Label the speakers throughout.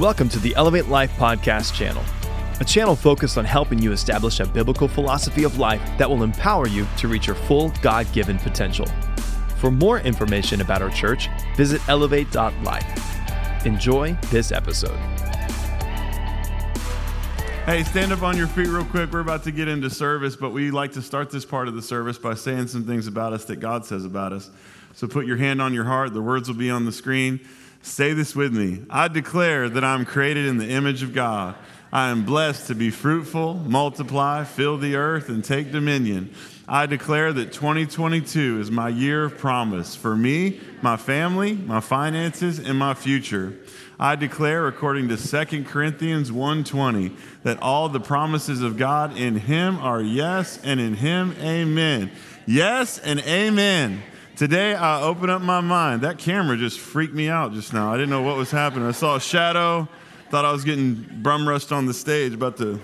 Speaker 1: Welcome to the Elevate Life Podcast channel, a channel focused on helping you establish a biblical philosophy of life that will empower you to reach your full God given potential. For more information about our church, visit elevate.life. Enjoy this episode.
Speaker 2: Hey, stand up on your feet real quick. We're about to get into service, but we like to start this part of the service by saying some things about us that God says about us. So put your hand on your heart. The words will be on the screen. Say this with me I declare that I'm created in the image of God. I am blessed to be fruitful, multiply, fill the earth, and take dominion. I declare that 2022 is my year of promise for me, my family, my finances, and my future. I declare according to 2 Corinthians 1:20 that all the promises of God in him are yes and in him amen. Yes and amen. Today I open up my mind. That camera just freaked me out just now. I didn't know what was happening. I saw a shadow, thought I was getting brum rust on the stage, about to.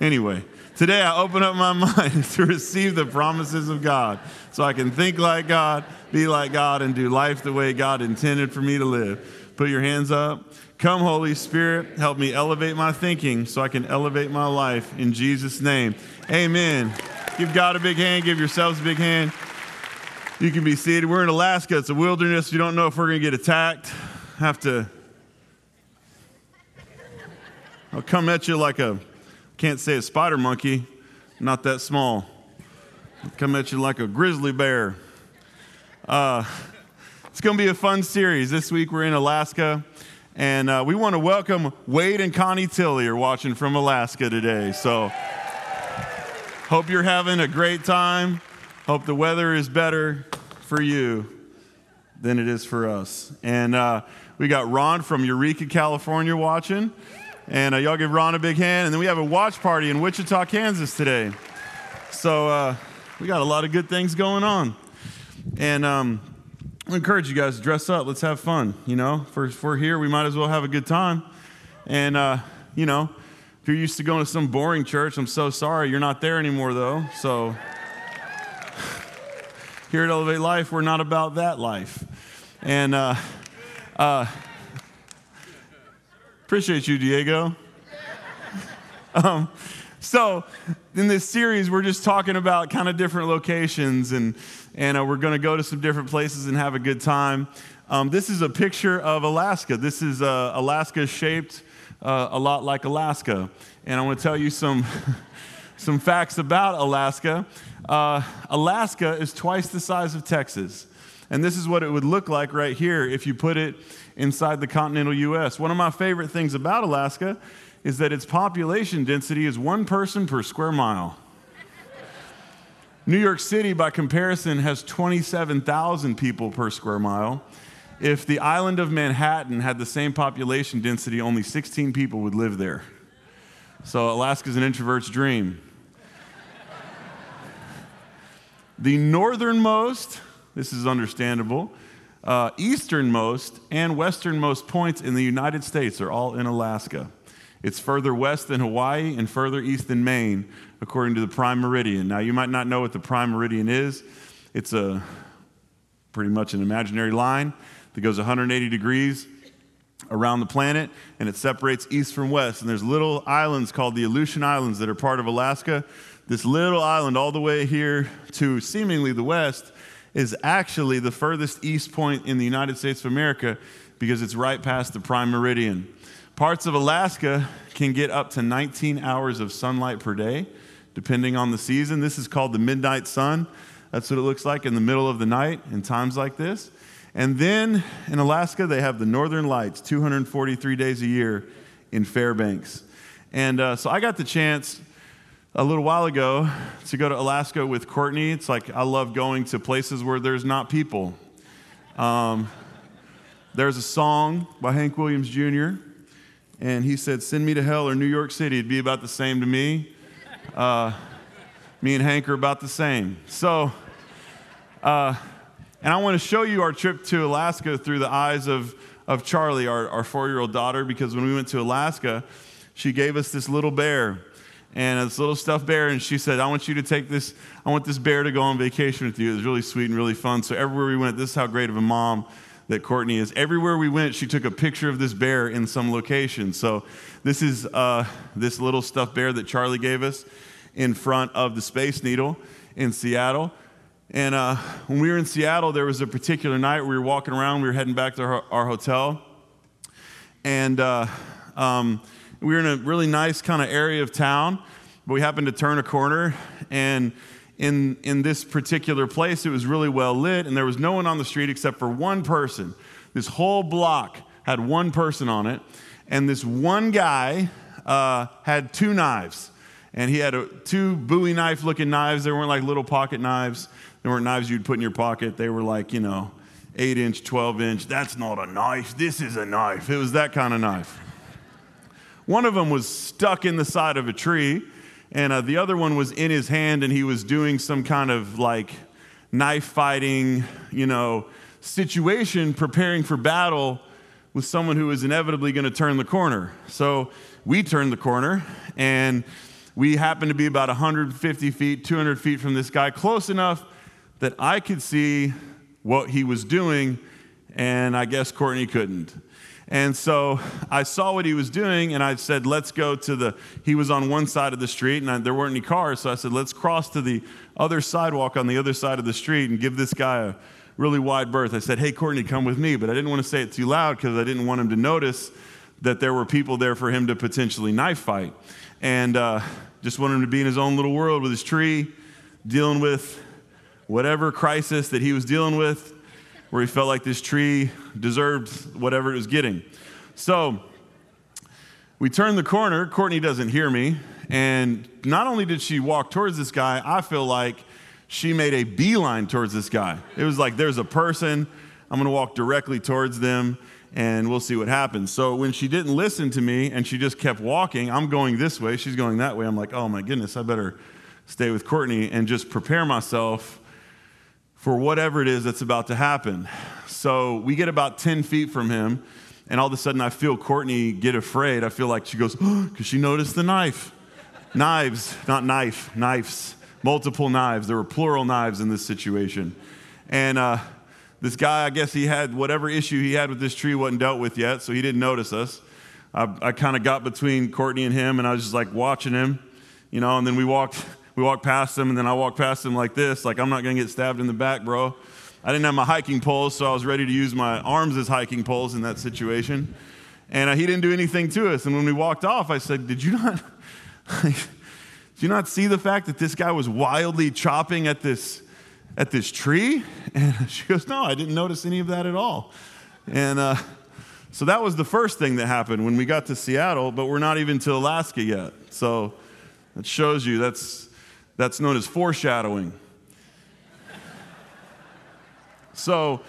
Speaker 2: Anyway, today I open up my mind to receive the promises of God so I can think like God, be like God, and do life the way God intended for me to live. Put your hands up. Come, Holy Spirit, help me elevate my thinking so I can elevate my life in Jesus' name. Amen. Give God a big hand, give yourselves a big hand. You can be seated. We're in Alaska. It's a wilderness. You don't know if we're going to get attacked. Have to. I'll come at you like a, can't say a spider monkey, not that small. I'll come at you like a grizzly bear. Uh, it's going to be a fun series. This week we're in Alaska, and uh, we want to welcome Wade and Connie Tilley are watching from Alaska today. So, hope you're having a great time. Hope the weather is better for you than it is for us. And uh, we got Ron from Eureka, California watching. And uh, y'all give Ron a big hand. And then we have a watch party in Wichita, Kansas today. So uh, we got a lot of good things going on. And um, I encourage you guys to dress up. Let's have fun. You know, we're, if we're here, we might as well have a good time. And, uh, you know, if you're used to going to some boring church, I'm so sorry. You're not there anymore, though. So here at Elevate Life, we're not about that life. And uh, uh, appreciate you, Diego. um, so, in this series, we're just talking about kind of different locations, and, and uh, we're going to go to some different places and have a good time. Um, this is a picture of Alaska. This is uh, Alaska shaped uh, a lot like Alaska. And I want to tell you some, some facts about Alaska. Uh, Alaska is twice the size of Texas. And this is what it would look like right here if you put it inside the continental US. One of my favorite things about Alaska is that its population density is one person per square mile. New York City, by comparison, has 27,000 people per square mile. If the island of Manhattan had the same population density, only 16 people would live there. So Alaska's an introvert's dream. The northernmost, this is understandable, uh, easternmost and westernmost points in the United States are all in Alaska. It's further west than Hawaii and further east than Maine, according to the prime meridian. Now, you might not know what the prime meridian is. It's a pretty much an imaginary line that goes 180 degrees around the planet and it separates east from west. And there's little islands called the Aleutian Islands that are part of Alaska this little island all the way here to seemingly the west is actually the furthest east point in the United States of America because it's right past the prime meridian. Parts of Alaska can get up to 19 hours of sunlight per day, depending on the season. This is called the midnight sun. That's what it looks like in the middle of the night in times like this. And then in Alaska, they have the northern lights 243 days a year in Fairbanks. And uh, so I got the chance a little while ago to go to Alaska with Courtney. It's like I love going to places where there's not people. Um, there's a song by Hank Williams Jr., and he said, Send me to hell or New York City. It'd be about the same to me. Uh, me and Hank are about the same. So, uh, and I want to show you our trip to Alaska through the eyes of, of Charlie, our, our four year old daughter, because when we went to Alaska, she gave us this little bear and this little stuffed bear, and she said, I want you to take this, I want this bear to go on vacation with you. It was really sweet and really fun. So everywhere we went, this is how great of a mom that Courtney is. Everywhere we went, she took a picture of this bear in some location. So this is uh, this little stuffed bear that Charlie gave us in front of the Space Needle in Seattle. And uh, when we were in Seattle, there was a particular night we were walking around. We were heading back to our, our hotel, and uh, um, we were in a really nice kind of area of town. But we happened to turn a corner, and in, in this particular place, it was really well lit, and there was no one on the street except for one person. This whole block had one person on it, and this one guy uh, had two knives. And he had a, two Bowie knife looking knives. They weren't like little pocket knives, they weren't knives you'd put in your pocket. They were like, you know, 8 inch, 12 inch. That's not a knife. This is a knife. It was that kind of knife. One of them was stuck in the side of a tree, and uh, the other one was in his hand, and he was doing some kind of like knife fighting, you know, situation, preparing for battle with someone who was inevitably going to turn the corner. So we turned the corner, and we happened to be about 150 feet, 200 feet from this guy, close enough that I could see what he was doing, and I guess Courtney couldn't. And so I saw what he was doing, and I said, Let's go to the. He was on one side of the street, and I, there weren't any cars. So I said, Let's cross to the other sidewalk on the other side of the street and give this guy a really wide berth. I said, Hey, Courtney, come with me. But I didn't want to say it too loud because I didn't want him to notice that there were people there for him to potentially knife fight. And uh, just wanted him to be in his own little world with his tree, dealing with whatever crisis that he was dealing with where he felt like this tree deserved whatever it was getting. So we turn the corner. Courtney doesn't hear me. And not only did she walk towards this guy, I feel like she made a beeline towards this guy. It was like, there's a person. I'm going to walk directly towards them and we'll see what happens. So when she didn't listen to me and she just kept walking, I'm going this way, she's going that way. I'm like, oh my goodness, I better stay with Courtney and just prepare myself for whatever it is that's about to happen. So we get about 10 feet from him, and all of a sudden I feel Courtney get afraid. I feel like she goes, because oh, she noticed the knife. knives, not knife, knives, multiple knives. There were plural knives in this situation. And uh, this guy, I guess he had whatever issue he had with this tree wasn't dealt with yet, so he didn't notice us. I, I kind of got between Courtney and him, and I was just like watching him, you know, and then we walked we walked past them, and then I walked past them like this, like I'm not gonna get stabbed in the back, bro. I didn't have my hiking poles, so I was ready to use my arms as hiking poles in that situation. And uh, he didn't do anything to us. And when we walked off, I said, Did you not? did you not see the fact that this guy was wildly chopping at this at this tree? And she goes, No, I didn't notice any of that at all. And uh, so that was the first thing that happened when we got to Seattle, but we're not even to Alaska yet. So that shows you that's that's known as foreshadowing. so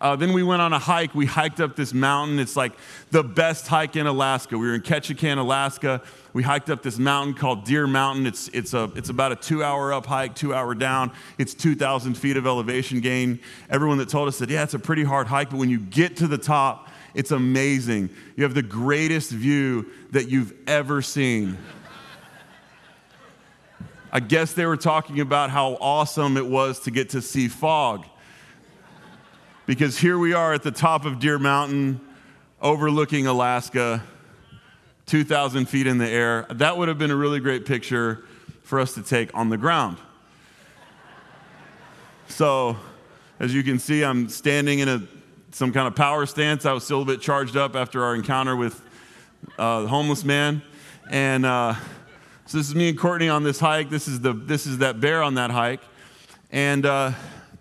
Speaker 2: uh, then we went on a hike. We hiked up this mountain. It's like the best hike in Alaska. We were in Ketchikan, Alaska. We hiked up this mountain called Deer Mountain. It's, it's, a, it's about a two hour up hike, two hour down. It's 2,000 feet of elevation gain. Everyone that told us said, yeah, it's a pretty hard hike, but when you get to the top, it's amazing. You have the greatest view that you've ever seen. I guess they were talking about how awesome it was to get to see fog. Because here we are at the top of Deer Mountain, overlooking Alaska, 2,000 feet in the air. That would have been a really great picture for us to take on the ground. So, as you can see, I'm standing in a, some kind of power stance. I was still a bit charged up after our encounter with uh, the homeless man. And, uh, so this is me and Courtney on this hike. This is, the, this is that bear on that hike. And uh,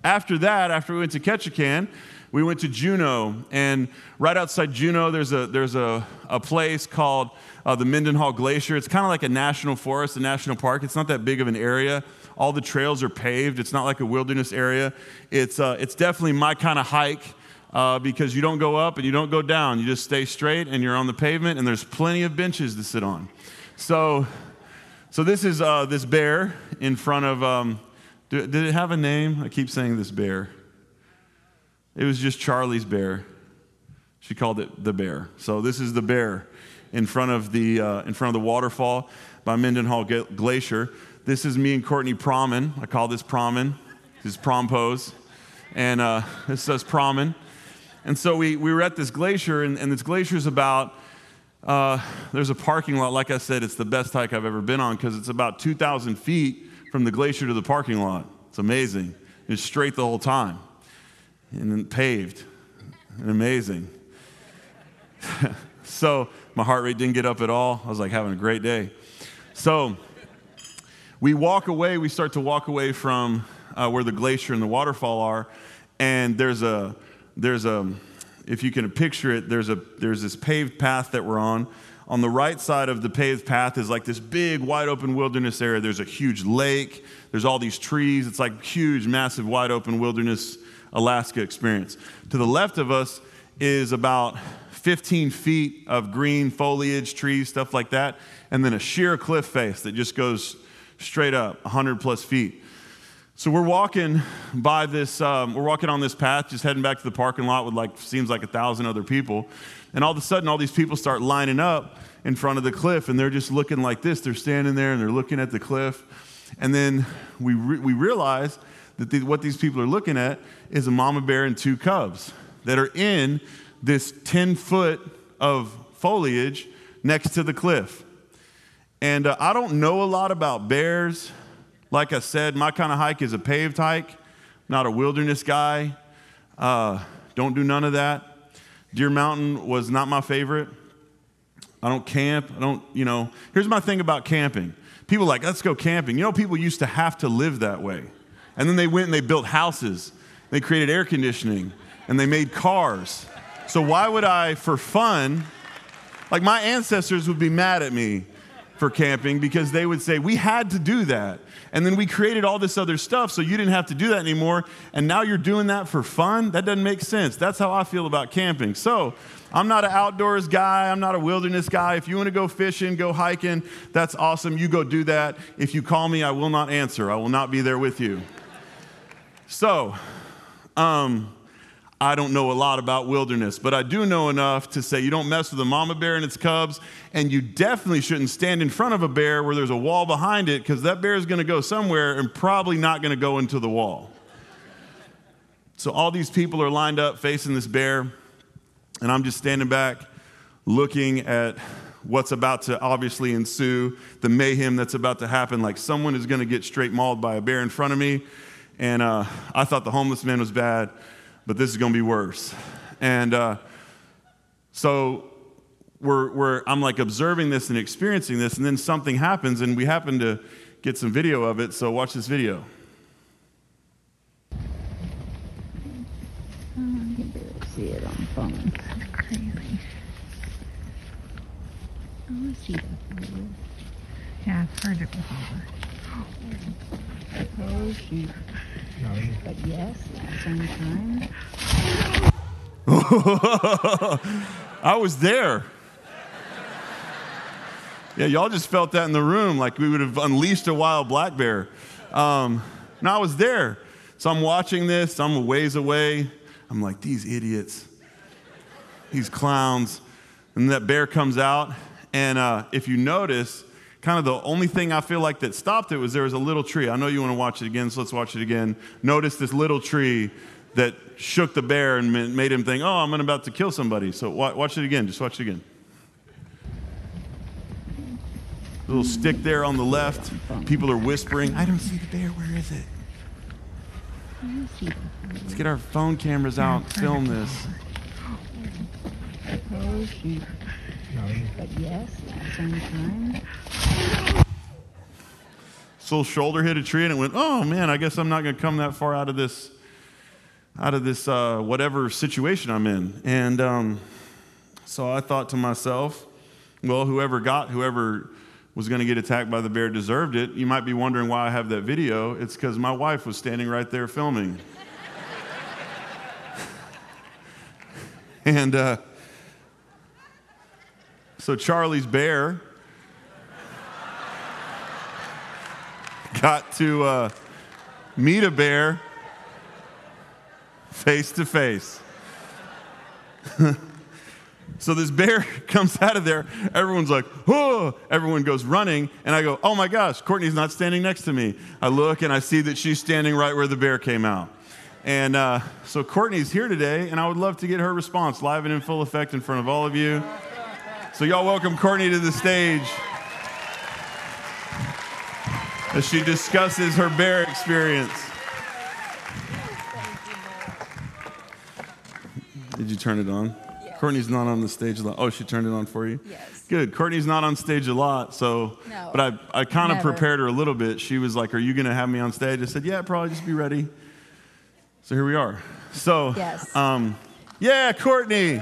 Speaker 2: after that, after we went to Ketchikan, we went to Juneau. And right outside Juneau, there's a, there's a, a place called uh, the Mendenhall Glacier. It's kind of like a national forest, a national park. It's not that big of an area. All the trails are paved. It's not like a wilderness area. It's, uh, it's definitely my kind of hike. Uh, because you don't go up and you don't go down. You just stay straight and you're on the pavement, and there's plenty of benches to sit on. So so this is uh, this bear in front of. Um, did, it have a name? I keep saying this bear. It was just Charlie's bear. She called it the bear. So this is the bear in front of the uh, in front of the waterfall by Mendenhall Glacier. This is me and Courtney Promen. I call this Promen. This is prom pose, and uh, this says Promen. And so we, we were at this glacier, and, and this glacier is about, uh, there's a parking lot. Like I said, it's the best hike I've ever been on because it's about 2,000 feet from the glacier to the parking lot. It's amazing. It's straight the whole time and paved and amazing. so my heart rate didn't get up at all. I was like having a great day. So we walk away, we start to walk away from uh, where the glacier and the waterfall are, and there's a, there's a, if you can picture it, there's, a, there's this paved path that we're on. On the right side of the paved path is like this big, wide open wilderness area. There's a huge lake, there's all these trees. It's like huge, massive, wide open wilderness Alaska experience. To the left of us is about 15 feet of green foliage, trees, stuff like that, and then a sheer cliff face that just goes straight up 100 plus feet. So we're walking by this, um, we're walking on this path, just heading back to the parking lot with like, seems like a thousand other people. And all of a sudden, all these people start lining up in front of the cliff and they're just looking like this. They're standing there and they're looking at the cliff. And then we, re- we realize that the, what these people are looking at is a mama bear and two cubs that are in this 10 foot of foliage next to the cliff. And uh, I don't know a lot about bears. Like I said, my kind of hike is a paved hike, not a wilderness guy. Uh, don't do none of that. Deer Mountain was not my favorite. I don't camp. I don't, you know. Here's my thing about camping people like, let's go camping. You know, people used to have to live that way. And then they went and they built houses, they created air conditioning, and they made cars. So why would I, for fun, like my ancestors would be mad at me for camping because they would say, We had to do that. And then we created all this other stuff so you didn't have to do that anymore. And now you're doing that for fun? That doesn't make sense. That's how I feel about camping. So I'm not an outdoors guy. I'm not a wilderness guy. If you want to go fishing, go hiking, that's awesome. You go do that. If you call me, I will not answer. I will not be there with you. So, um, I don't know a lot about wilderness, but I do know enough to say you don't mess with a mama bear and its cubs, and you definitely shouldn't stand in front of a bear where there's a wall behind it because that bear is going to go somewhere and probably not going to go into the wall. So all these people are lined up facing this bear, and I'm just standing back looking at what's about to obviously ensue, the mayhem that's about to happen. Like someone is going to get straight mauled by a bear in front of me and uh, I thought the homeless man was bad, but this is going to be worse. And uh, so we're, we're, I'm like observing this and experiencing this, and then something happens, and we happen to get some video of it. So watch this video.
Speaker 3: Oh, I can barely see it on the phone. Crazy. Oh, I see that. Yeah, I've heard it before. Oh, shoot. But yes, at the same time.
Speaker 2: I was there. Yeah, y'all just felt that in the room, like we would have unleashed a wild black bear. Um, no, I was there. So I'm watching this, I'm a ways away. I'm like, these idiots, these clowns. And that bear comes out. And uh, if you notice, kind of the only thing I feel like that stopped it was there was a little tree. I know you want to watch it again, so let's watch it again. Notice this little tree that shook the bear and made him think, oh, I'm about to kill somebody. So watch it again. Just watch it again. little stick there on the left. People are whispering, I don't see the bear. Where is it? Let's get our phone cameras out, film this.
Speaker 3: Shoot. But yes, at the same time.
Speaker 2: So shoulder hit a tree and it went, oh man, I guess I'm not going to come that far out of this, out of this uh, whatever situation I'm in. And um, so I thought to myself, well, whoever got, whoever was going to get attacked by the bear deserved it. You might be wondering why I have that video. It's because my wife was standing right there filming. and uh, so Charlie's bear got to uh, meet a bear face to face. So this bear comes out of there. Everyone's like, oh, everyone goes running. And I go, oh my gosh, Courtney's not standing next to me. I look and I see that she's standing right where the bear came out. And uh, so Courtney's here today, and I would love to get her response live and in full effect in front of all of you. So, y'all welcome Courtney to the stage as she discusses her bear experience. Did you turn it on?
Speaker 4: Yes.
Speaker 2: Courtney's not on the stage a lot. Oh, she turned it on for you?
Speaker 4: Yes.
Speaker 2: Good. Courtney's not on stage a lot, so.
Speaker 4: No,
Speaker 2: but I, I kind of prepared her a little bit. She was like, Are you going to have me on stage? I said, Yeah, probably just be ready. So here we are. So,
Speaker 4: Yes.
Speaker 2: um, yeah, Courtney.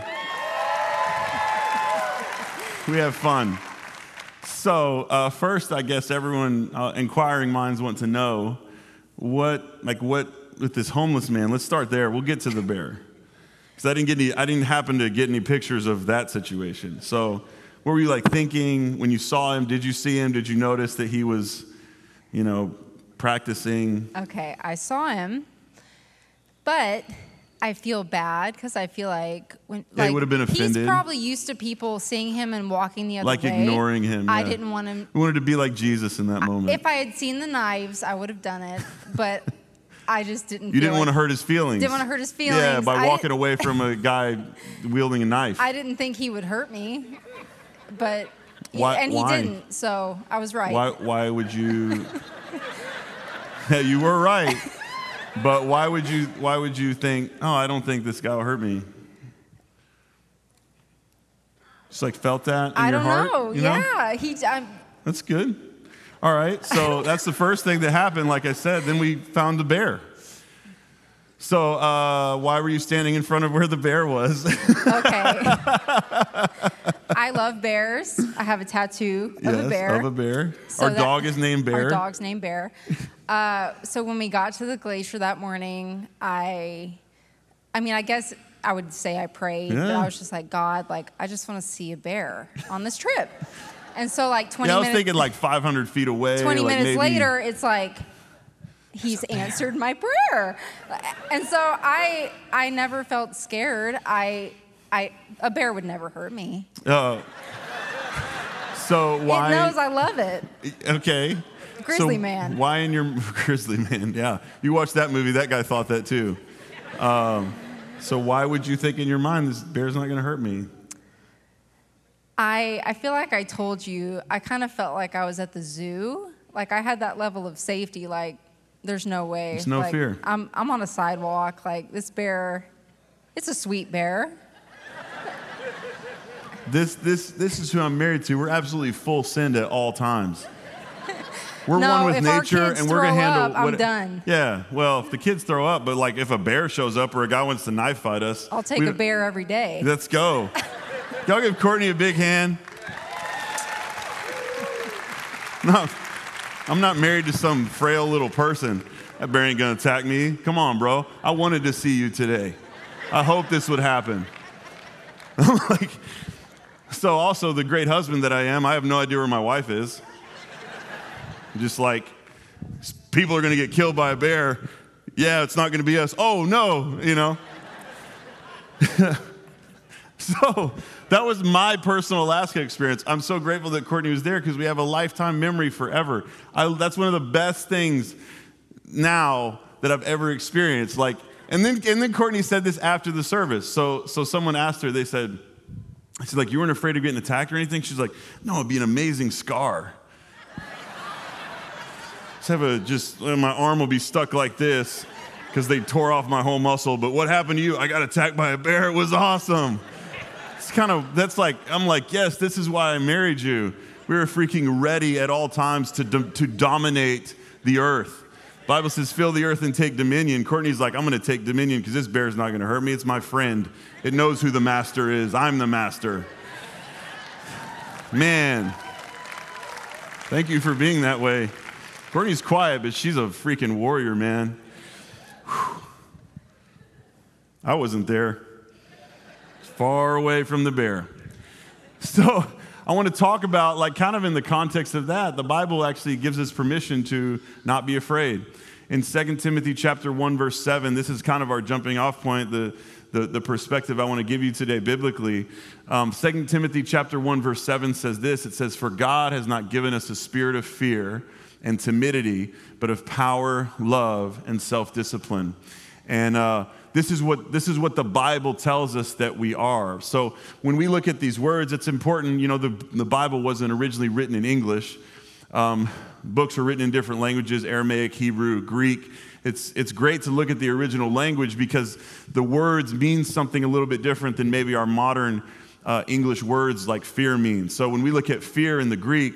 Speaker 2: We have fun. So, uh, first, I guess everyone, uh, inquiring minds want to know what, like, what with this homeless man. Let's start there. We'll get to the bear. Because I didn't get any, I didn't happen to get any pictures of that situation. So, what were you like thinking when you saw him? Did you see him? Did you notice that he was, you know, practicing?
Speaker 4: Okay, I saw him, but I feel bad because I feel like when like,
Speaker 2: would've been offended.
Speaker 4: He's probably used to people seeing him and walking the other
Speaker 2: Like
Speaker 4: way.
Speaker 2: ignoring him.
Speaker 4: I
Speaker 2: yeah.
Speaker 4: didn't want him.
Speaker 2: We wanted to be like Jesus in that moment.
Speaker 4: If I had seen the knives, I would have done it, but I just didn't.
Speaker 2: you
Speaker 4: feel
Speaker 2: didn't want to hurt his feelings.
Speaker 4: Didn't wanna hurt his feelings.
Speaker 2: Yeah,
Speaker 4: by
Speaker 2: walking away from a guy wielding a knife.
Speaker 4: I didn't think he would hurt me, but
Speaker 2: Why-
Speaker 4: and he
Speaker 2: why?
Speaker 4: didn't. So I was right.
Speaker 2: Why, why would you? yeah, you were right. But why would you? Why would you think? Oh, I don't think this guy will hurt me. Just like felt that in
Speaker 4: I
Speaker 2: your
Speaker 4: don't
Speaker 2: heart.
Speaker 4: know.
Speaker 2: you know?
Speaker 4: Yeah, he. I'm,
Speaker 2: That's good. All right, so that's the first thing that happened. Like I said, then we found the bear. So uh, why were you standing in front of where the bear was?
Speaker 4: Okay. I love bears. I have a tattoo of
Speaker 2: yes,
Speaker 4: a bear.
Speaker 2: of a bear.
Speaker 4: So
Speaker 2: Our
Speaker 4: that-
Speaker 2: dog is named Bear.
Speaker 4: Our dog's named Bear. Uh, so when we got to the glacier that morning, I, I mean, I guess I would say I prayed, but I was just like, God, like, I just want to see a bear on this trip. And so, like, 20
Speaker 2: yeah, I was
Speaker 4: minutes,
Speaker 2: thinking like 500 feet away.
Speaker 4: 20
Speaker 2: like
Speaker 4: minutes
Speaker 2: maybe-
Speaker 4: later, it's like, he's answered my prayer. And so I, I never felt scared. I, I, a bear would never hurt me.
Speaker 2: Uh, so why?
Speaker 4: It knows I love it.
Speaker 2: Okay.
Speaker 4: Grizzly
Speaker 2: So
Speaker 4: Man.
Speaker 2: Why in your Grizzly Man? Yeah, you watched that movie. That guy thought that too. Um, so why would you think in your mind this bear's not going to hurt me?
Speaker 4: I, I feel like I told you, I kind of felt like I was at the zoo. Like I had that level of safety, like there's no way.
Speaker 2: There's no
Speaker 4: Like,
Speaker 2: fear.
Speaker 4: I'm, I'm on a sidewalk, like this bear, it's a sweet bear.
Speaker 2: This this this is who I'm married to. We're absolutely full send at all times. We're
Speaker 4: No,
Speaker 2: one with nature, and we're gonna handle.
Speaker 4: up, I'm done.
Speaker 2: Yeah, well, if the kids throw up, but like if a bear shows up or a guy wants to knife fight us,
Speaker 4: I'll take a bear every day.
Speaker 2: Let's go. Y'all give Courtney a big hand. No, I'm not married to some frail little person. That bear ain't gonna attack me. Come on, bro. I wanted to see you today. I hope this would happen. I'm like, so also the great husband that I am, I have no idea where my wife is. Just like, people are gonna get killed by a bear. Yeah, it's not gonna be us. Oh no, you know. So that was my personal Alaska experience. I'm so grateful that Courtney was there because we have a lifetime memory forever. I, that's one of the best things now that I've ever experienced. Like, and then and then Courtney said this after the service. So so someone asked her. They said, "She's like, you weren't afraid of getting attacked or anything?" She's like, "No, it'd be an amazing scar." Just have a just uh, my arm will be stuck like this because they tore off my whole muscle. But what happened to you? I got attacked by a bear. It was awesome. It's kind of that's like I'm like yes, this is why I married you. We were freaking ready at all times to do, to dominate the earth. Bible says, "Fill the earth and take dominion." Courtney's like, "I'm going to take dominion because this bear's not going to hurt me. It's my friend. It knows who the master is. I'm the master." Man, thank you for being that way. Courtney's quiet, but she's a freaking warrior, man. Whew. I wasn't there. Far away from the bear. So I want to talk about, like, kind of in the context of that, the Bible actually gives us permission to not be afraid. In 2 Timothy chapter 1, verse 7, this is kind of our jumping off point, the, the, the perspective I want to give you today biblically. Um, 2 Timothy chapter 1, verse 7 says this it says, For God has not given us a spirit of fear and timidity, but of power, love, and self discipline. And uh, this, is what, this is what the Bible tells us that we are. So when we look at these words, it's important. You know, the, the Bible wasn't originally written in English, um, books are written in different languages Aramaic, Hebrew, Greek. It's, it's great to look at the original language because the words mean something a little bit different than maybe our modern uh, English words like fear means. So when we look at fear in the Greek,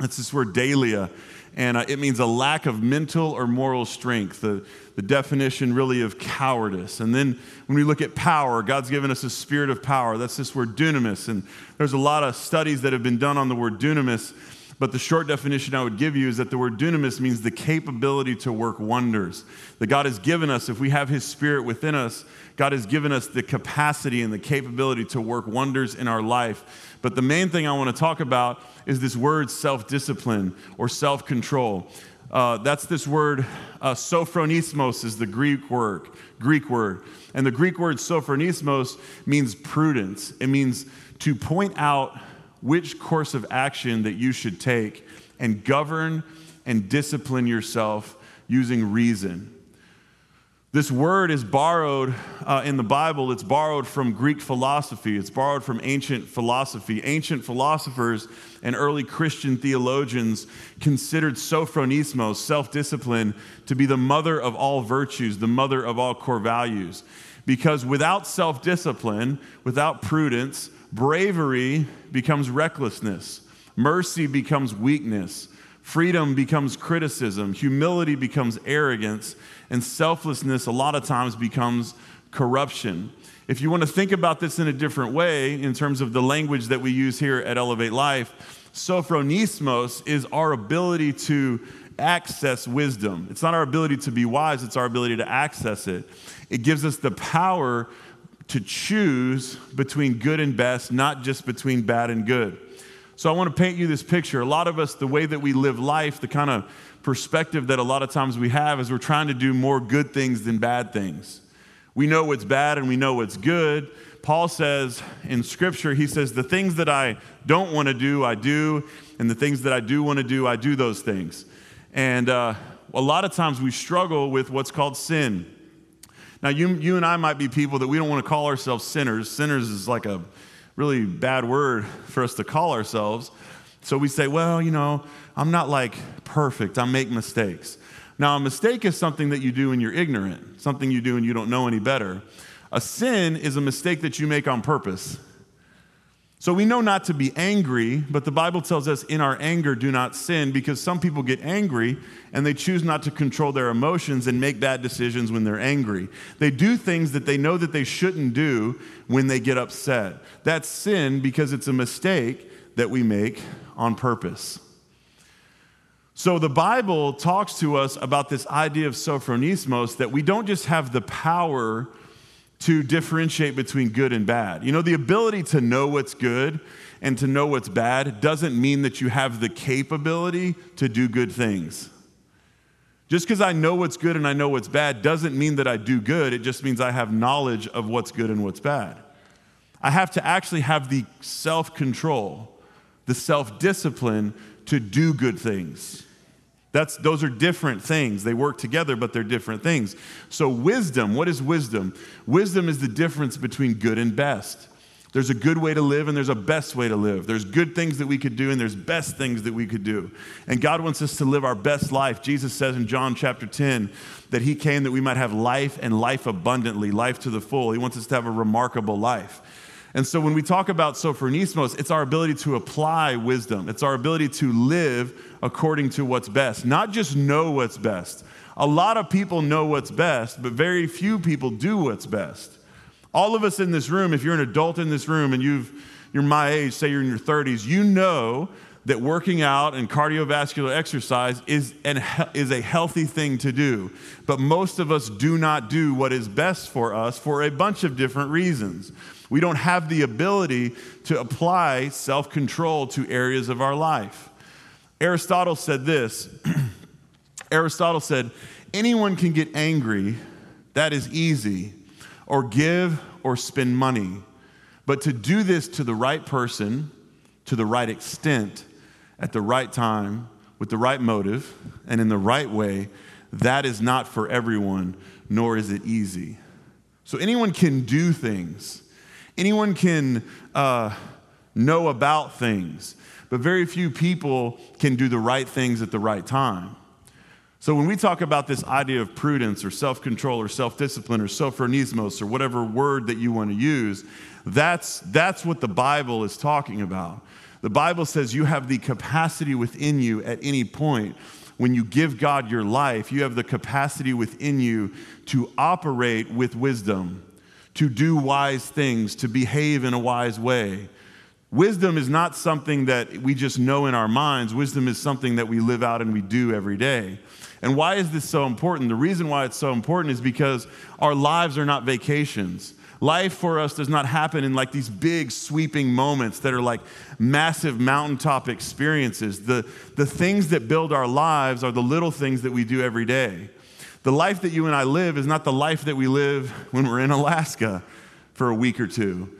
Speaker 2: it's this word deilia, and uh, it means a lack of mental or moral strength, the, the definition really of cowardice. And then when we look at power, God's given us a spirit of power. That's this word dunamis. And there's a lot of studies that have been done on the word dunamis. But the short definition I would give you is that the word dunamis means the capability to work wonders. That God has given us, if we have His Spirit within us, God has given us the capacity and the capability to work wonders in our life. But the main thing I want to talk about is this word self discipline or self control. Uh, that's this word, uh, sophronismos is the Greek word, Greek word. And the Greek word sophronismos means prudence. It means to point out which course of action that you should take and govern and discipline yourself using reason. This word is borrowed uh, in the Bible, it's borrowed from Greek philosophy, it's borrowed from ancient philosophy. Ancient philosophers and early Christian theologians considered sophronismos, self discipline, to be the mother of all virtues, the mother of all core values. Because without self discipline, without prudence, Bravery becomes recklessness, mercy becomes weakness, freedom becomes criticism, humility becomes arrogance, and selflessness a lot of times becomes corruption. If you want to think about this in a different way, in terms of the language that we use here at Elevate Life, sophronismos is our ability to access wisdom. It's not our ability to be wise, it's our ability to access it. It gives us the power to choose between good and best, not just between bad and good. So I want to paint you this picture. A lot of us, the way that we live life, the kind of perspective that a lot of times we have is we're trying to do more good things than bad things. We know what's bad and we know what's good. Paul says in scripture, he says, The things that I don't want to do, I do, and the things that I do want to do, I do those things. And uh, a lot of times we struggle with what's called sin. Now, you, you and I might be people that we don't want to call ourselves sinners. Sinners is like a really bad word for us to call ourselves. So we say, well, you know, I'm not like perfect, I make mistakes. Now, a mistake is something that you do when you're ignorant, something you do and you don't know any better. A sin is a mistake that you make on purpose. So we know not to be angry, but the Bible tells us in our anger, do not sin, because some people get angry and they choose not to control their emotions and make bad decisions when they're angry. They do things that they know that they shouldn't do when they get upset. That's sin because it's a mistake that we make on purpose. So the Bible talks to us about this idea of sophronismos that we don't just have the power to differentiate between good and bad. You know, the ability to know what's good and to know what's bad doesn't mean that you have the capability to do good things. Just because I know what's good and I know what's bad doesn't mean that I do good. It just means I have knowledge of what's good and what's bad. I have to actually have the self control, the self discipline to do good things. That's, those are different things. They work together, but they're different things. So, wisdom, what is wisdom? Wisdom is the difference between good and best. There's a good way to live and there's a best way to live. There's good things that we could do and there's best things that we could do. And God wants us to live our best life. Jesus says in John chapter 10 that He came that we might have life and life abundantly, life to the full. He wants us to have a remarkable life. And so when we talk about sophronismos, it's our ability to apply wisdom. It's our ability to live according to what's best, not just know what's best. A lot of people know what's best, but very few people do what's best. All of us in this room, if you're an adult in this room and you've, you're my age, say you're in your 30s, you know that working out and cardiovascular exercise is, an, is a healthy thing to do. But most of us do not do what is best for us for a bunch of different reasons. We don't have the ability to apply self control to areas of our life. Aristotle said this Aristotle said, anyone can get angry, that is easy, or give or spend money. But to do this to the right person, to the right extent, at the right time, with the right motive, and in the right way, that is not for everyone, nor is it easy. So anyone can do things, anyone can uh, know about things, but very few people can do the right things at the right time. So when we talk about this idea of prudence or self control or self discipline or sophronismos or whatever word that you want to use, that's, that's what the Bible is talking about. The Bible says you have the capacity within you at any point. When you give God your life, you have the capacity within you to operate with wisdom, to do wise things, to behave in a wise way. Wisdom is not something that we just know in our minds. Wisdom is something that we live out and we do every day. And why is this so important? The reason why it's so important is because our lives are not vacations. Life for us does not happen in like these big sweeping moments that are like massive mountaintop experiences. The, the things that build our lives are the little things that we do every day. The life that you and I live is not the life that we live when we're in Alaska for a week or two.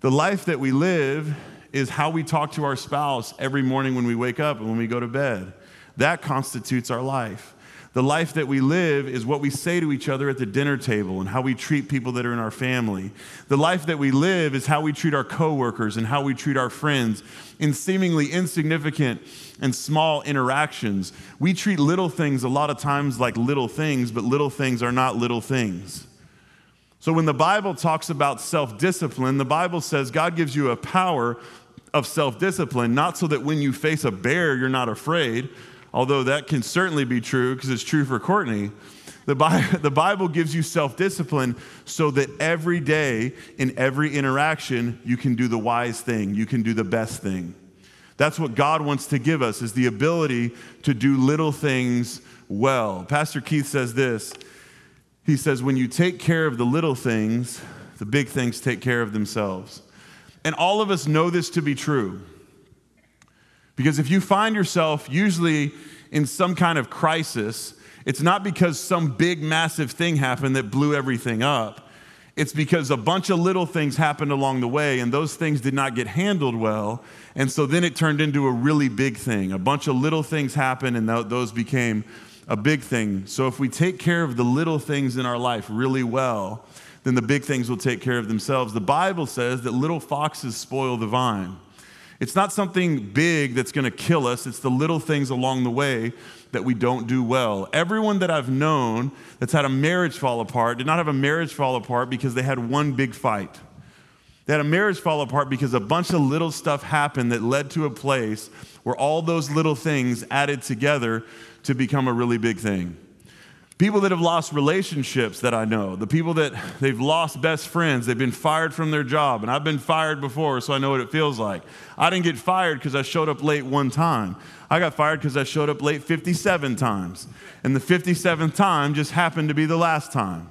Speaker 2: The life that we live is how we talk to our spouse every morning when we wake up and when we go to bed. That constitutes our life. The life that we live is what we say to each other at the dinner table and how we treat people that are in our family. The life that we live is how we treat our coworkers and how we treat our friends in seemingly insignificant and small interactions. We treat little things a lot of times like little things, but little things are not little things. So when the Bible talks about self discipline, the Bible says God gives you a power of self discipline, not so that when you face a bear, you're not afraid although that can certainly be true because it's true for Courtney. The Bible, the Bible gives you self discipline so that every day, in every interaction, you can do the wise thing, you can do the best thing. That's what God wants to give us is the ability to do little things well. Pastor Keith says this. He says, when you take care of the little things, the big things take care of themselves. And all of us know this to be true. Because if you find yourself usually in some kind of crisis, it's not because some big, massive thing happened that blew everything up. It's because a bunch of little things happened along the way, and those things did not get handled well. And so then it turned into a really big thing. A bunch of little things happened, and those became a big thing. So if we take care of the little things in our life really well, then the big things will take care of themselves. The Bible says that little foxes spoil the vine. It's not something big that's going to kill us, it's the little things along the way that we don't do well. Everyone that I've known that's had a marriage fall apart did not have a marriage fall apart because they had one big fight. They had a marriage fall apart because a bunch of little stuff happened that led to a place where all those little things added together to become a really big thing. People that have lost relationships that I know, the people that they've lost best friends, they've been fired from their job, and I've been fired before, so I know what it feels like. I didn't get fired because I showed up late one time. I got fired because I showed up late 57 times. And the 57th time just happened to be the last time.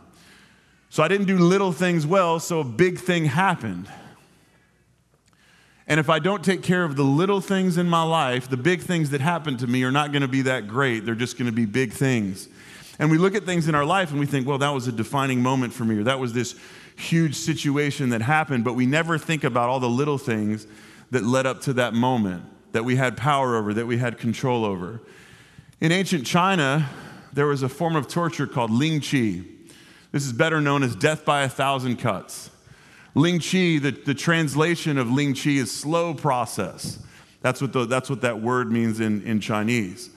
Speaker 2: So I didn't do little things well, so a big thing happened. And if I don't take care of the little things in my life, the big things that happen to me are not going to be that great. They're just going to be big things. And we look at things in our life and we think, well, that was a defining moment for me, or that was this huge situation that happened, but we never think about all the little things that led up to that moment that we had power over, that we had control over. In ancient China, there was a form of torture called Ling Chi. This is better known as death by a thousand cuts. Ling Chi, the, the translation of Ling Chi is slow process. That's what, the, that's what that word means in, in Chinese.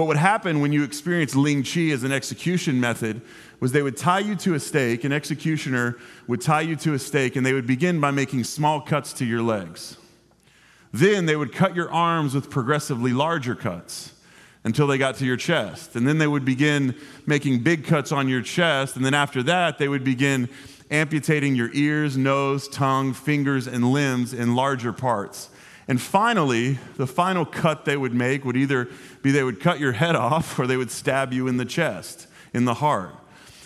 Speaker 2: What would happen when you experienced Ling Chi as an execution method was they would tie you to a stake, an executioner would tie you to a stake, and they would begin by making small cuts to your legs. Then they would cut your arms with progressively larger cuts until they got to your chest. And then they would begin making big cuts on your chest. And then after that, they would begin amputating your ears, nose, tongue, fingers, and limbs in larger parts. And finally, the final cut they would make would either be they would cut your head off or they would stab you in the chest, in the heart.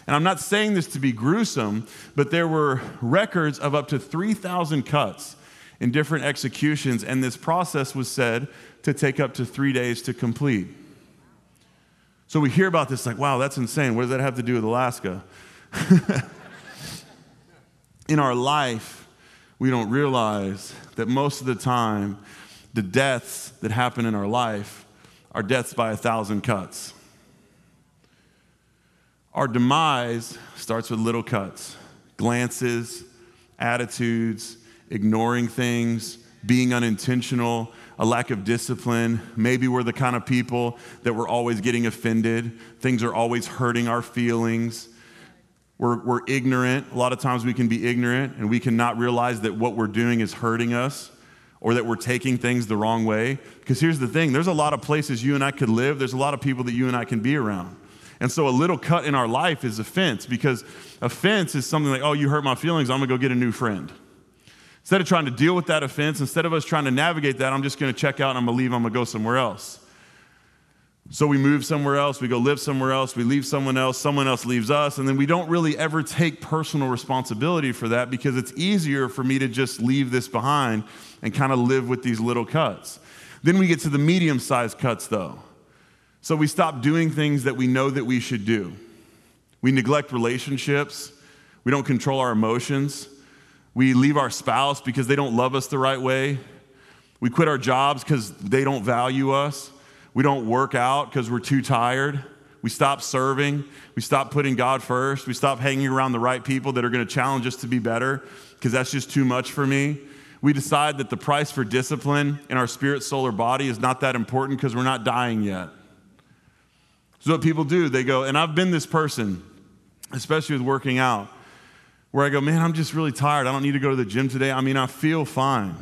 Speaker 2: And I'm not saying this to be gruesome, but there were records of up to 3,000 cuts in different executions, and this process was said to take up to three days to complete. So we hear about this like, wow, that's insane. What does that have to do with Alaska? in our life, we don't realize that most of the time, the deaths that happen in our life are deaths by a thousand cuts. Our demise starts with little cuts, glances, attitudes, ignoring things, being unintentional, a lack of discipline. Maybe we're the kind of people that we're always getting offended. Things are always hurting our feelings. We're, we're ignorant. A lot of times we can be ignorant and we cannot realize that what we're doing is hurting us or that we're taking things the wrong way. Because here's the thing there's a lot of places you and I could live, there's a lot of people that you and I can be around. And so a little cut in our life is offense because offense is something like, oh, you hurt my feelings, I'm gonna go get a new friend. Instead of trying to deal with that offense, instead of us trying to navigate that, I'm just gonna check out and I'm gonna leave, I'm gonna go somewhere else. So we move somewhere else, we go live somewhere else, we leave someone else, someone else leaves us, and then we don't really ever take personal responsibility for that because it's easier for me to just leave this behind and kind of live with these little cuts. Then we get to the medium sized cuts though. So we stop doing things that we know that we should do. We neglect relationships. We don't control our emotions. We leave our spouse because they don't love us the right way. We quit our jobs because they don't value us. We don't work out because we're too tired. We stop serving. We stop putting God first. We stop hanging around the right people that are going to challenge us to be better because that's just too much for me. We decide that the price for discipline in our spirit, soul, or body is not that important because we're not dying yet. So, what people do, they go, and I've been this person, especially with working out, where I go, man, I'm just really tired. I don't need to go to the gym today. I mean, I feel fine,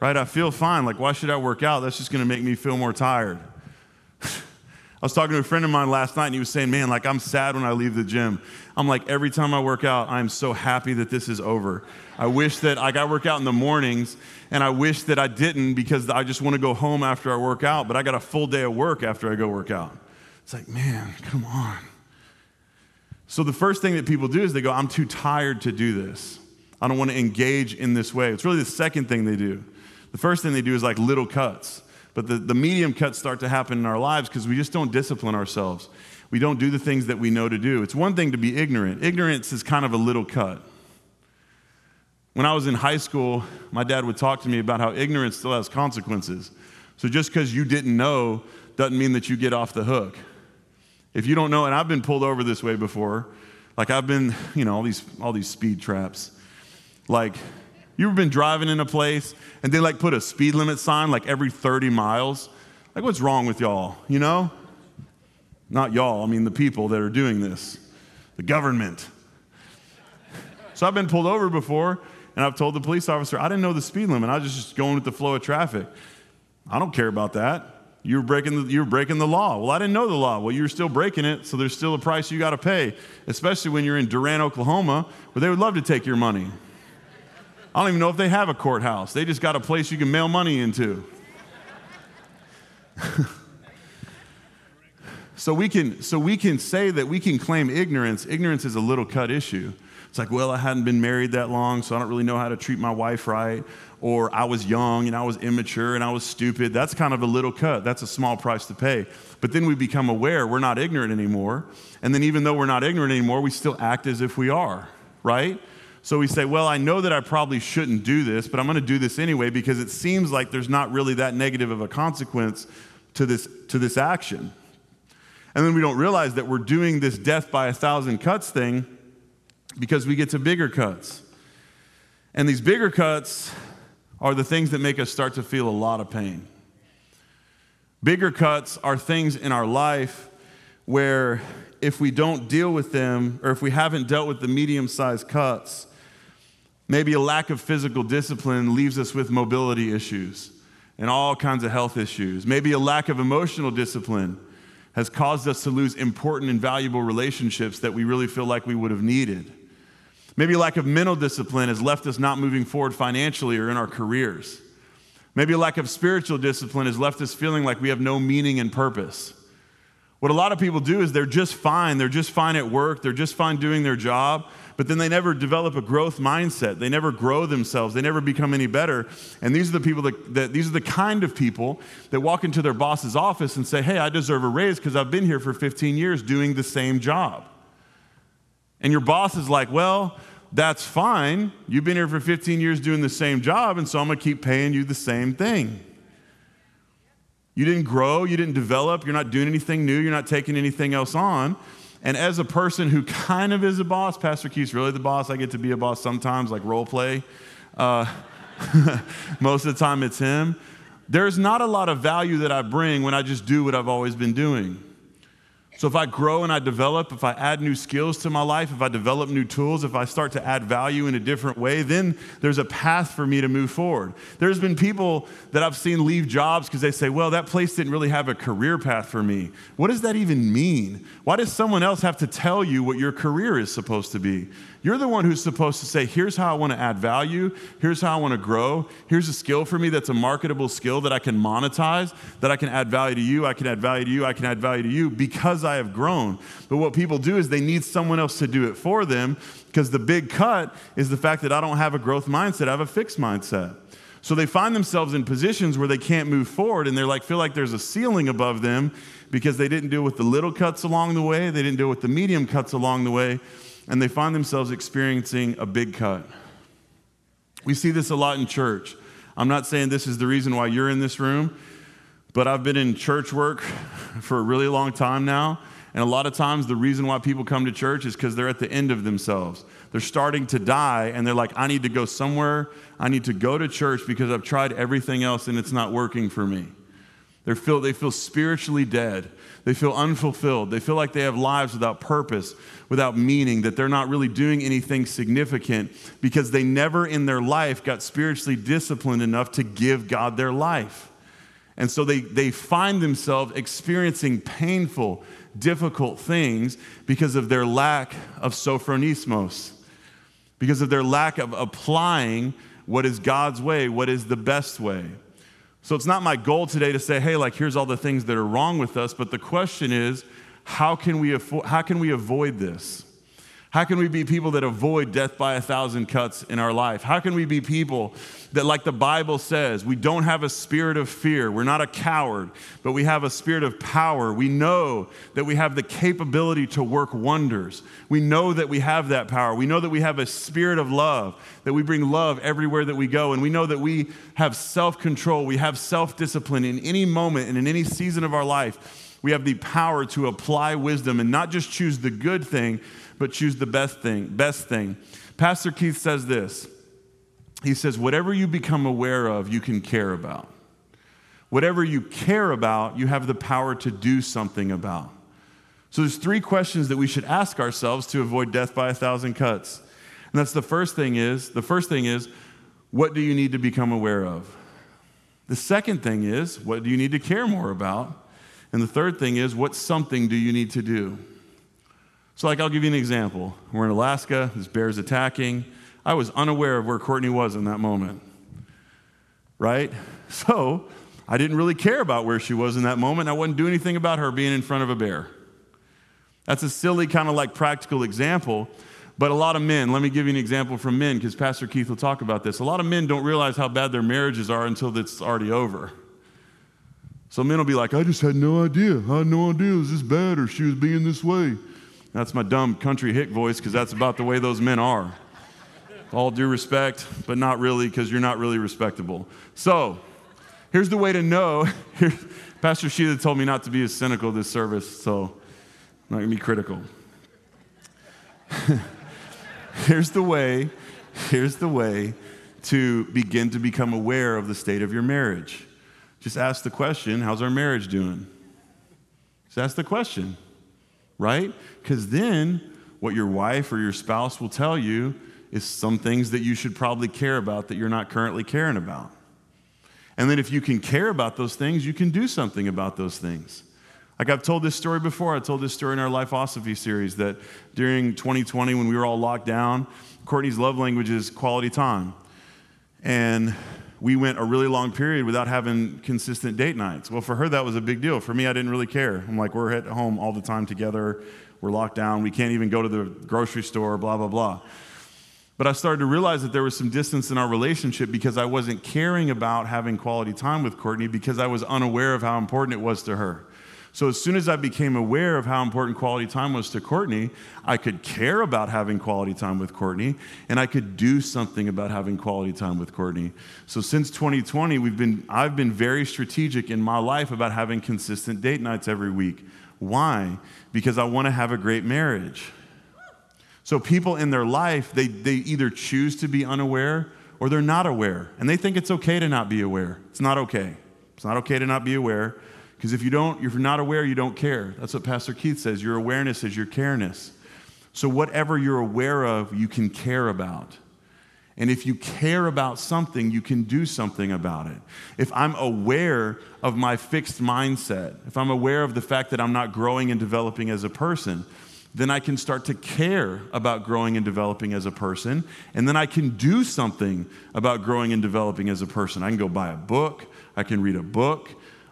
Speaker 2: right? I feel fine. Like, why should I work out? That's just going to make me feel more tired. I was talking to a friend of mine last night, and he was saying, Man, like, I'm sad when I leave the gym. I'm like, every time I work out, I'm so happy that this is over. I wish that like, I work out in the mornings, and I wish that I didn't because I just want to go home after I work out, but I got a full day of work after I go work out. It's like, man, come on. So the first thing that people do is they go, I'm too tired to do this. I don't want to engage in this way. It's really the second thing they do. The first thing they do is like little cuts. But the, the medium cuts start to happen in our lives because we just don't discipline ourselves. We don't do the things that we know to do. It's one thing to be ignorant, ignorance is kind of a little cut. When I was in high school, my dad would talk to me about how ignorance still has consequences. So just because you didn't know doesn't mean that you get off the hook. If you don't know, and I've been pulled over this way before, like I've been, you know, all these all these speed traps. Like, you ever been driving in a place and they like put a speed limit sign like every 30 miles? Like, what's wrong with y'all? You know? Not y'all, I mean the people that are doing this, the government. So I've been pulled over before, and I've told the police officer, I didn't know the speed limit. I was just going with the flow of traffic. I don't care about that. You were breaking the, you were breaking the law. Well, I didn't know the law. Well, you're still breaking it, so there's still a price you got to pay, especially when you're in Durant, Oklahoma, where they would love to take your money. I don't even know if they have a courthouse. They just got a place you can mail money into. so we can so we can say that we can claim ignorance. Ignorance is a little cut issue. It's like, well, I hadn't been married that long, so I don't really know how to treat my wife right. Or I was young and I was immature and I was stupid. That's kind of a little cut. That's a small price to pay. But then we become aware we're not ignorant anymore. And then even though we're not ignorant anymore, we still act as if we are, right? So we say, well, I know that I probably shouldn't do this, but I'm going to do this anyway because it seems like there's not really that negative of a consequence to this, to this action. And then we don't realize that we're doing this death by a thousand cuts thing because we get to bigger cuts. And these bigger cuts are the things that make us start to feel a lot of pain. Bigger cuts are things in our life where if we don't deal with them, or if we haven't dealt with the medium sized cuts, maybe a lack of physical discipline leaves us with mobility issues and all kinds of health issues. Maybe a lack of emotional discipline has caused us to lose important and valuable relationships that we really feel like we would have needed. Maybe a lack of mental discipline has left us not moving forward financially or in our careers. Maybe a lack of spiritual discipline has left us feeling like we have no meaning and purpose. What a lot of people do is they're just fine. They're just fine at work. They're just fine doing their job, but then they never develop a growth mindset. They never grow themselves. They never become any better. And these are the people that, that these are the kind of people that walk into their boss's office and say, Hey, I deserve a raise because I've been here for 15 years doing the same job. And your boss is like, well, that's fine. You've been here for 15 years doing the same job, and so I'm going to keep paying you the same thing. You didn't grow, you didn't develop, you're not doing anything new, you're not taking anything else on. And as a person who kind of is a boss, Pastor Keith's really the boss. I get to be a boss sometimes, like role play. Uh, most of the time, it's him. There's not a lot of value that I bring when I just do what I've always been doing. So if I grow and I develop, if I add new skills to my life, if I develop new tools, if I start to add value in a different way, then there's a path for me to move forward. There's been people that I've seen leave jobs because they say, well, that place didn't really have a career path for me. What does that even mean? Why does someone else have to tell you what your career is supposed to be? You're the one who's supposed to say, here's how I want to add value, here's how I want to grow, here's a skill for me that's a marketable skill that I can monetize, that I can add value to you, I can add value to you, I can add value to you because I have grown. But what people do is they need someone else to do it for them because the big cut is the fact that I don't have a growth mindset, I have a fixed mindset. So they find themselves in positions where they can't move forward and they're like feel like there's a ceiling above them because they didn't deal with the little cuts along the way, they didn't deal with the medium cuts along the way and they find themselves experiencing a big cut. We see this a lot in church. I'm not saying this is the reason why you're in this room, but I've been in church work for a really long time now. And a lot of times, the reason why people come to church is because they're at the end of themselves. They're starting to die, and they're like, I need to go somewhere. I need to go to church because I've tried everything else and it's not working for me. They feel, they feel spiritually dead. They feel unfulfilled. They feel like they have lives without purpose, without meaning, that they're not really doing anything significant because they never in their life got spiritually disciplined enough to give God their life. And so they, they find themselves experiencing painful, difficult things because of their lack of sophronismos, because of their lack of applying what is God's way, what is the best way. So it's not my goal today to say, hey, like, here's all the things that are wrong with us, but the question is, how can we, how can we avoid this? How can we be people that avoid death by a thousand cuts in our life? How can we be people that, like the Bible says, we don't have a spirit of fear? We're not a coward, but we have a spirit of power. We know that we have the capability to work wonders. We know that we have that power. We know that we have a spirit of love, that we bring love everywhere that we go. And we know that we have self control, we have self discipline in any moment and in any season of our life. We have the power to apply wisdom and not just choose the good thing, but choose the best thing, best thing. Pastor Keith says this. He says, whatever you become aware of, you can care about. Whatever you care about, you have the power to do something about. So there's three questions that we should ask ourselves to avoid death by a thousand cuts. And that's the first thing is, the first thing is, what do you need to become aware of? The second thing is, what do you need to care more about? And the third thing is, what something do you need to do? So, like, I'll give you an example. We're in Alaska, this bear's attacking. I was unaware of where Courtney was in that moment, right? So, I didn't really care about where she was in that moment. I wouldn't do anything about her being in front of a bear. That's a silly, kind of like practical example. But a lot of men, let me give you an example from men because Pastor Keith will talk about this. A lot of men don't realize how bad their marriages are until it's already over. So men will be like, I just had no idea. I had no idea it was this bad or she was being this way. That's my dumb country hick voice because that's about the way those men are. All due respect, but not really because you're not really respectable. So, here's the way to know. Pastor Sheila told me not to be as cynical this service, so I'm not going to be critical. here's the way, here's the way to begin to become aware of the state of your marriage. Just ask the question, how's our marriage doing? Just ask the question right? Because then what your wife or your spouse will tell you is some things that you should probably care about that you're not currently caring about. And then if you can care about those things, you can do something about those things. Like I've told this story before. I told this story in our Lifeosophy series that during 2020, when we were all locked down, Courtney's love language is quality time. And we went a really long period without having consistent date nights. Well, for her, that was a big deal. For me, I didn't really care. I'm like, we're at home all the time together. We're locked down. We can't even go to the grocery store, blah, blah, blah. But I started to realize that there was some distance in our relationship because I wasn't caring about having quality time with Courtney because I was unaware of how important it was to her. So as soon as I became aware of how important quality time was to Courtney, I could care about having quality time with Courtney and I could do something about having quality time with Courtney. So since 2020, we've been I've been very strategic in my life about having consistent date nights every week Why? Because I want to have a great marriage. So people in their life, they, they either choose to be unaware or they're not aware. And they think it's okay to not be aware. It's not okay. It's not okay to not be aware. Because if you don't, if you're not aware, you don't care. That's what Pastor Keith says. Your awareness is your careness. So whatever you're aware of, you can care about. And if you care about something, you can do something about it. If I'm aware of my fixed mindset, if I'm aware of the fact that I'm not growing and developing as a person, then I can start to care about growing and developing as a person. And then I can do something about growing and developing as a person. I can go buy a book, I can read a book,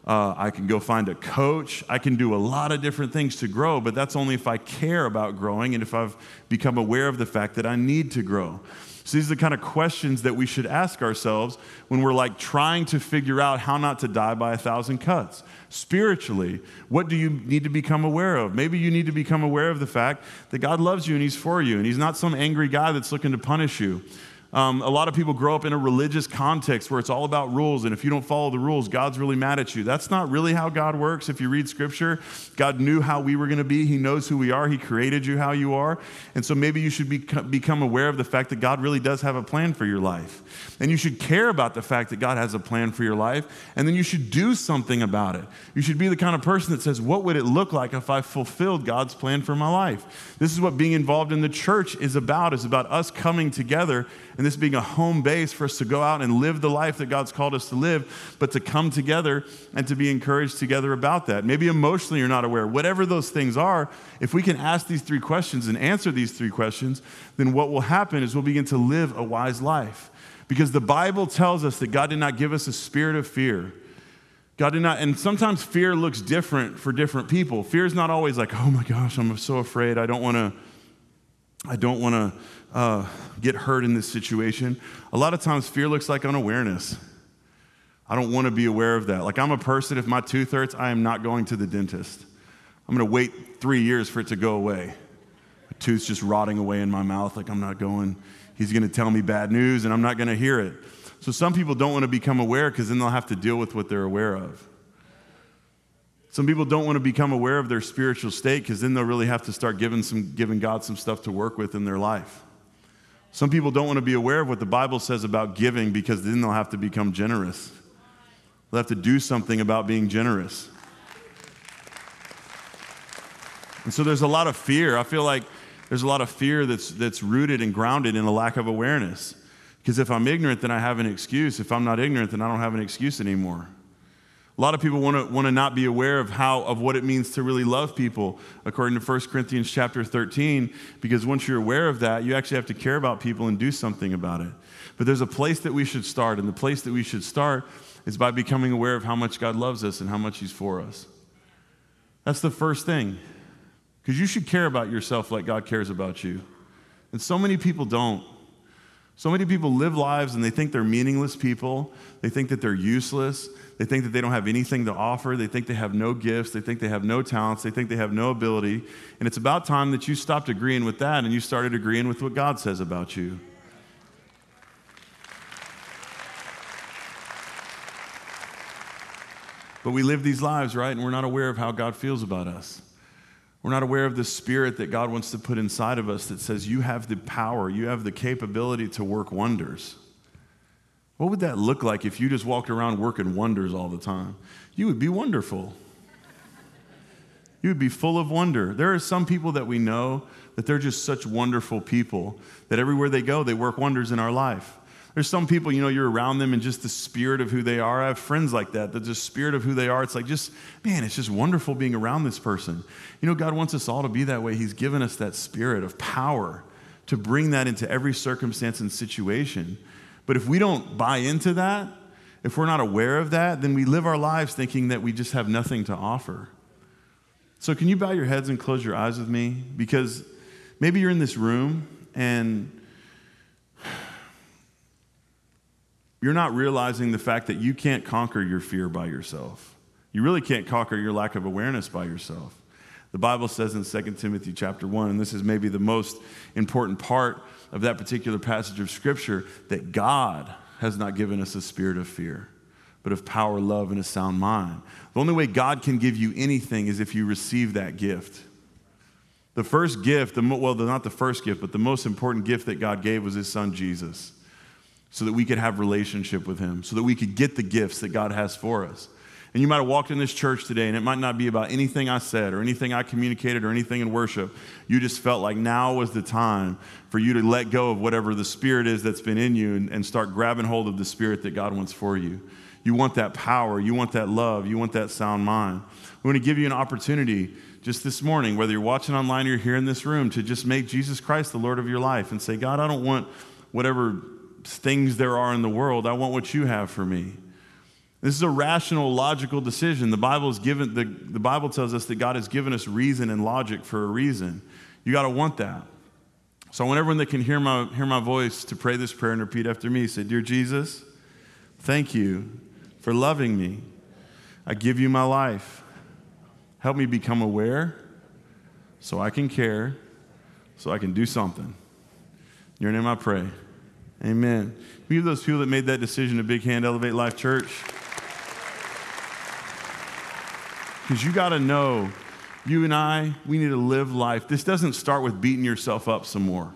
Speaker 2: uh, I can go find a coach. I can do a lot of different things to grow, but that's only if I care about growing and if I've become aware of the fact that I need to grow. So these are the kind of questions that we should ask ourselves when we're like trying to figure out how not to die by a thousand cuts. Spiritually, what do you need to become aware of? Maybe you need to become aware of the fact that God loves you and He's for you, and He's not some angry guy that's looking to punish you. Um, a lot of people grow up in a religious context where it's all about rules, and if you don't follow the rules, God's really mad at you. That's not really how God works. If you read scripture, God knew how we were going to be, He knows who we are, He created you how you are. And so maybe you should be, become aware of the fact that God really does have a plan for your life. And you should care about the fact that God has a plan for your life, and then you should do something about it. You should be the kind of person that says, What would it look like if I fulfilled God's plan for my life? This is what being involved in the church is about, is about us coming together and this being a home base for us to go out and live the life that God's called us to live, but to come together and to be encouraged together about that. Maybe emotionally you're not aware. Whatever those things are, if we can ask these three questions and answer these three questions, then what will happen is we'll begin to live a wise life. Because the Bible tells us that God did not give us a spirit of fear. God did not, and sometimes fear looks different for different people. Fear is not always like, oh my gosh, I'm so afraid. I don't want to, I don't want to uh, get hurt in this situation. A lot of times, fear looks like unawareness. I don't want to be aware of that. Like, I'm a person, if my tooth hurts, I am not going to the dentist. I'm going to wait three years for it to go away. My tooth's just rotting away in my mouth, like, I'm not going. He's going to tell me bad news, and I'm not going to hear it. So, some people don't want to become aware because then they'll have to deal with what they're aware of. Some people don't want to become aware of their spiritual state because then they'll really have to start giving, some, giving God some stuff to work with in their life. Some people don't want to be aware of what the Bible says about giving because then they'll have to become generous. They'll have to do something about being generous. And so there's a lot of fear. I feel like there's a lot of fear that's, that's rooted and grounded in a lack of awareness. Because if I'm ignorant, then I have an excuse. If I'm not ignorant, then I don't have an excuse anymore. A lot of people want to, want to not be aware of how of what it means to really love people, according to 1 Corinthians chapter 13, because once you're aware of that, you actually have to care about people and do something about it. But there's a place that we should start, and the place that we should start is by becoming aware of how much God loves us and how much He's for us. That's the first thing. Because you should care about yourself like God cares about you. And so many people don't. So many people live lives and they think they're meaningless people. They think that they're useless. They think that they don't have anything to offer. They think they have no gifts. They think they have no talents. They think they have no ability. And it's about time that you stopped agreeing with that and you started agreeing with what God says about you. But we live these lives, right? And we're not aware of how God feels about us. We're not aware of the spirit that God wants to put inside of us that says, You have the power, you have the capability to work wonders. What would that look like if you just walked around working wonders all the time? You would be wonderful. You would be full of wonder. There are some people that we know that they're just such wonderful people that everywhere they go, they work wonders in our life. There's some people, you know, you're around them and just the spirit of who they are. I have friends like that, that the spirit of who they are, it's like just, man, it's just wonderful being around this person. You know, God wants us all to be that way. He's given us that spirit of power to bring that into every circumstance and situation. But if we don't buy into that, if we're not aware of that, then we live our lives thinking that we just have nothing to offer. So, can you bow your heads and close your eyes with me? Because maybe you're in this room and you're not realizing the fact that you can't conquer your fear by yourself. You really can't conquer your lack of awareness by yourself. The Bible says in 2 Timothy chapter 1, and this is maybe the most important part of that particular passage of Scripture, that God has not given us a spirit of fear, but of power, love, and a sound mind. The only way God can give you anything is if you receive that gift. The first gift, the, well, not the first gift, but the most important gift that God gave was his son Jesus, so that we could have relationship with him, so that we could get the gifts that God has for us. And you might have walked in this church today, and it might not be about anything I said or anything I communicated or anything in worship. You just felt like now was the time for you to let go of whatever the spirit is that's been in you and, and start grabbing hold of the spirit that God wants for you. You want that power, you want that love, you want that sound mind. We want to give you an opportunity just this morning, whether you're watching online or you're here in this room, to just make Jesus Christ the Lord of your life and say, God, I don't want whatever things there are in the world, I want what you have for me. This is a rational, logical decision. The Bible, is given, the, the Bible tells us that God has given us reason and logic for a reason. You got to want that. So I want everyone that can hear my, hear my voice to pray this prayer and repeat after me. Say, Dear Jesus, thank you for loving me. I give you my life. Help me become aware so I can care, so I can do something. In your name I pray. Amen. We give those people that made that decision a big hand, Elevate Life Church. Because you got to know, you and I, we need to live life. This doesn't start with beating yourself up some more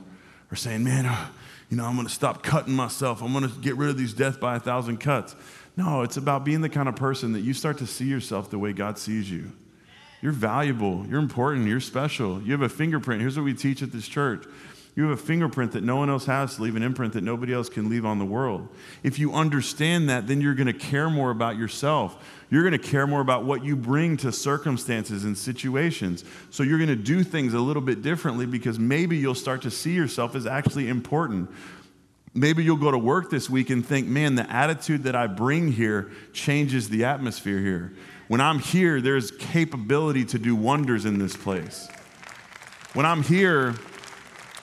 Speaker 2: or saying, man, uh, you know, I'm going to stop cutting myself. I'm going to get rid of these death by a thousand cuts. No, it's about being the kind of person that you start to see yourself the way God sees you. You're valuable, you're important, you're special. You have a fingerprint. Here's what we teach at this church you have a fingerprint that no one else has to leave an imprint that nobody else can leave on the world. If you understand that, then you're going to care more about yourself. You're going to care more about what you bring to circumstances and situations. So you're going to do things a little bit differently because maybe you'll start to see yourself as actually important. Maybe you'll go to work this week and think, man, the attitude that I bring here changes the atmosphere here. When I'm here, there's capability to do wonders in this place. When I'm here,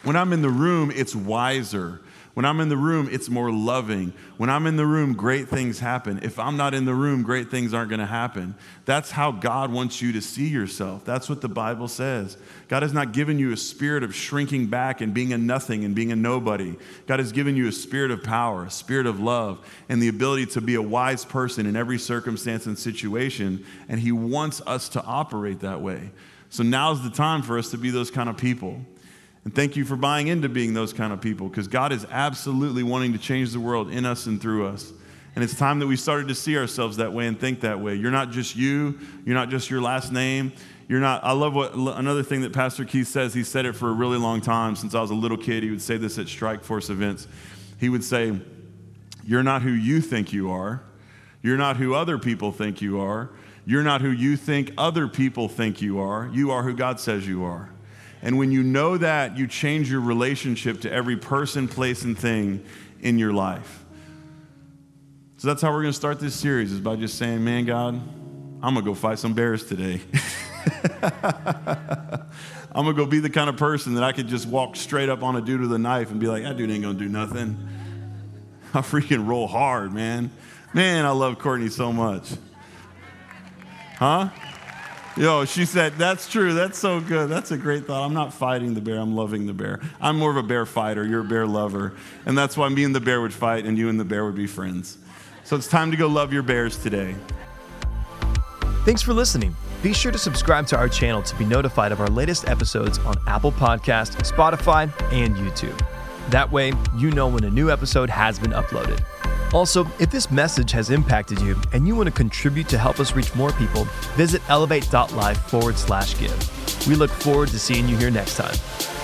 Speaker 2: when I'm in the room, it's wiser. When I'm in the room, it's more loving. When I'm in the room, great things happen. If I'm not in the room, great things aren't going to happen. That's how God wants you to see yourself. That's what the Bible says. God has not given you a spirit of shrinking back and being a nothing and being a nobody. God has given you a spirit of power, a spirit of love, and the ability to be a wise person in every circumstance and situation. And He wants us to operate that way. So now's the time for us to be those kind of people. And thank you for buying into being those kind of people because God is absolutely wanting to change the world in us and through us. And it's time that we started to see ourselves that way and think that way. You're not just you, you're not just your last name. You're not, I love what another thing that Pastor Keith says. He said it for a really long time. Since I was a little kid, he would say this at Strike Force events. He would say, You're not who you think you are. You're not who other people think you are. You're not who you think other people think you are. You are who God says you are. And when you know that, you change your relationship to every person, place, and thing in your life. So that's how we're going to start this series is by just saying, man, God, I'm going to go fight some bears today. I'm going to go be the kind of person that I could just walk straight up on a dude with a knife and be like, that dude ain't going to do nothing. I freaking roll hard, man. Man, I love Courtney so much. Huh? Yo, she said, That's true. That's so good. That's a great thought. I'm not fighting the bear, I'm loving the bear. I'm more of a bear fighter. You're a bear lover. And that's why me and the bear would fight, and you and the bear would be friends. So it's time to go love your bears today.
Speaker 1: Thanks for listening. Be sure to subscribe to our channel to be notified of our latest episodes on Apple Podcast, Spotify, and YouTube. That way, you know when a new episode has been uploaded. Also, if this message has impacted you and you want to contribute to help us reach more people, visit elevate.life forward slash give. We look forward to seeing you here next time.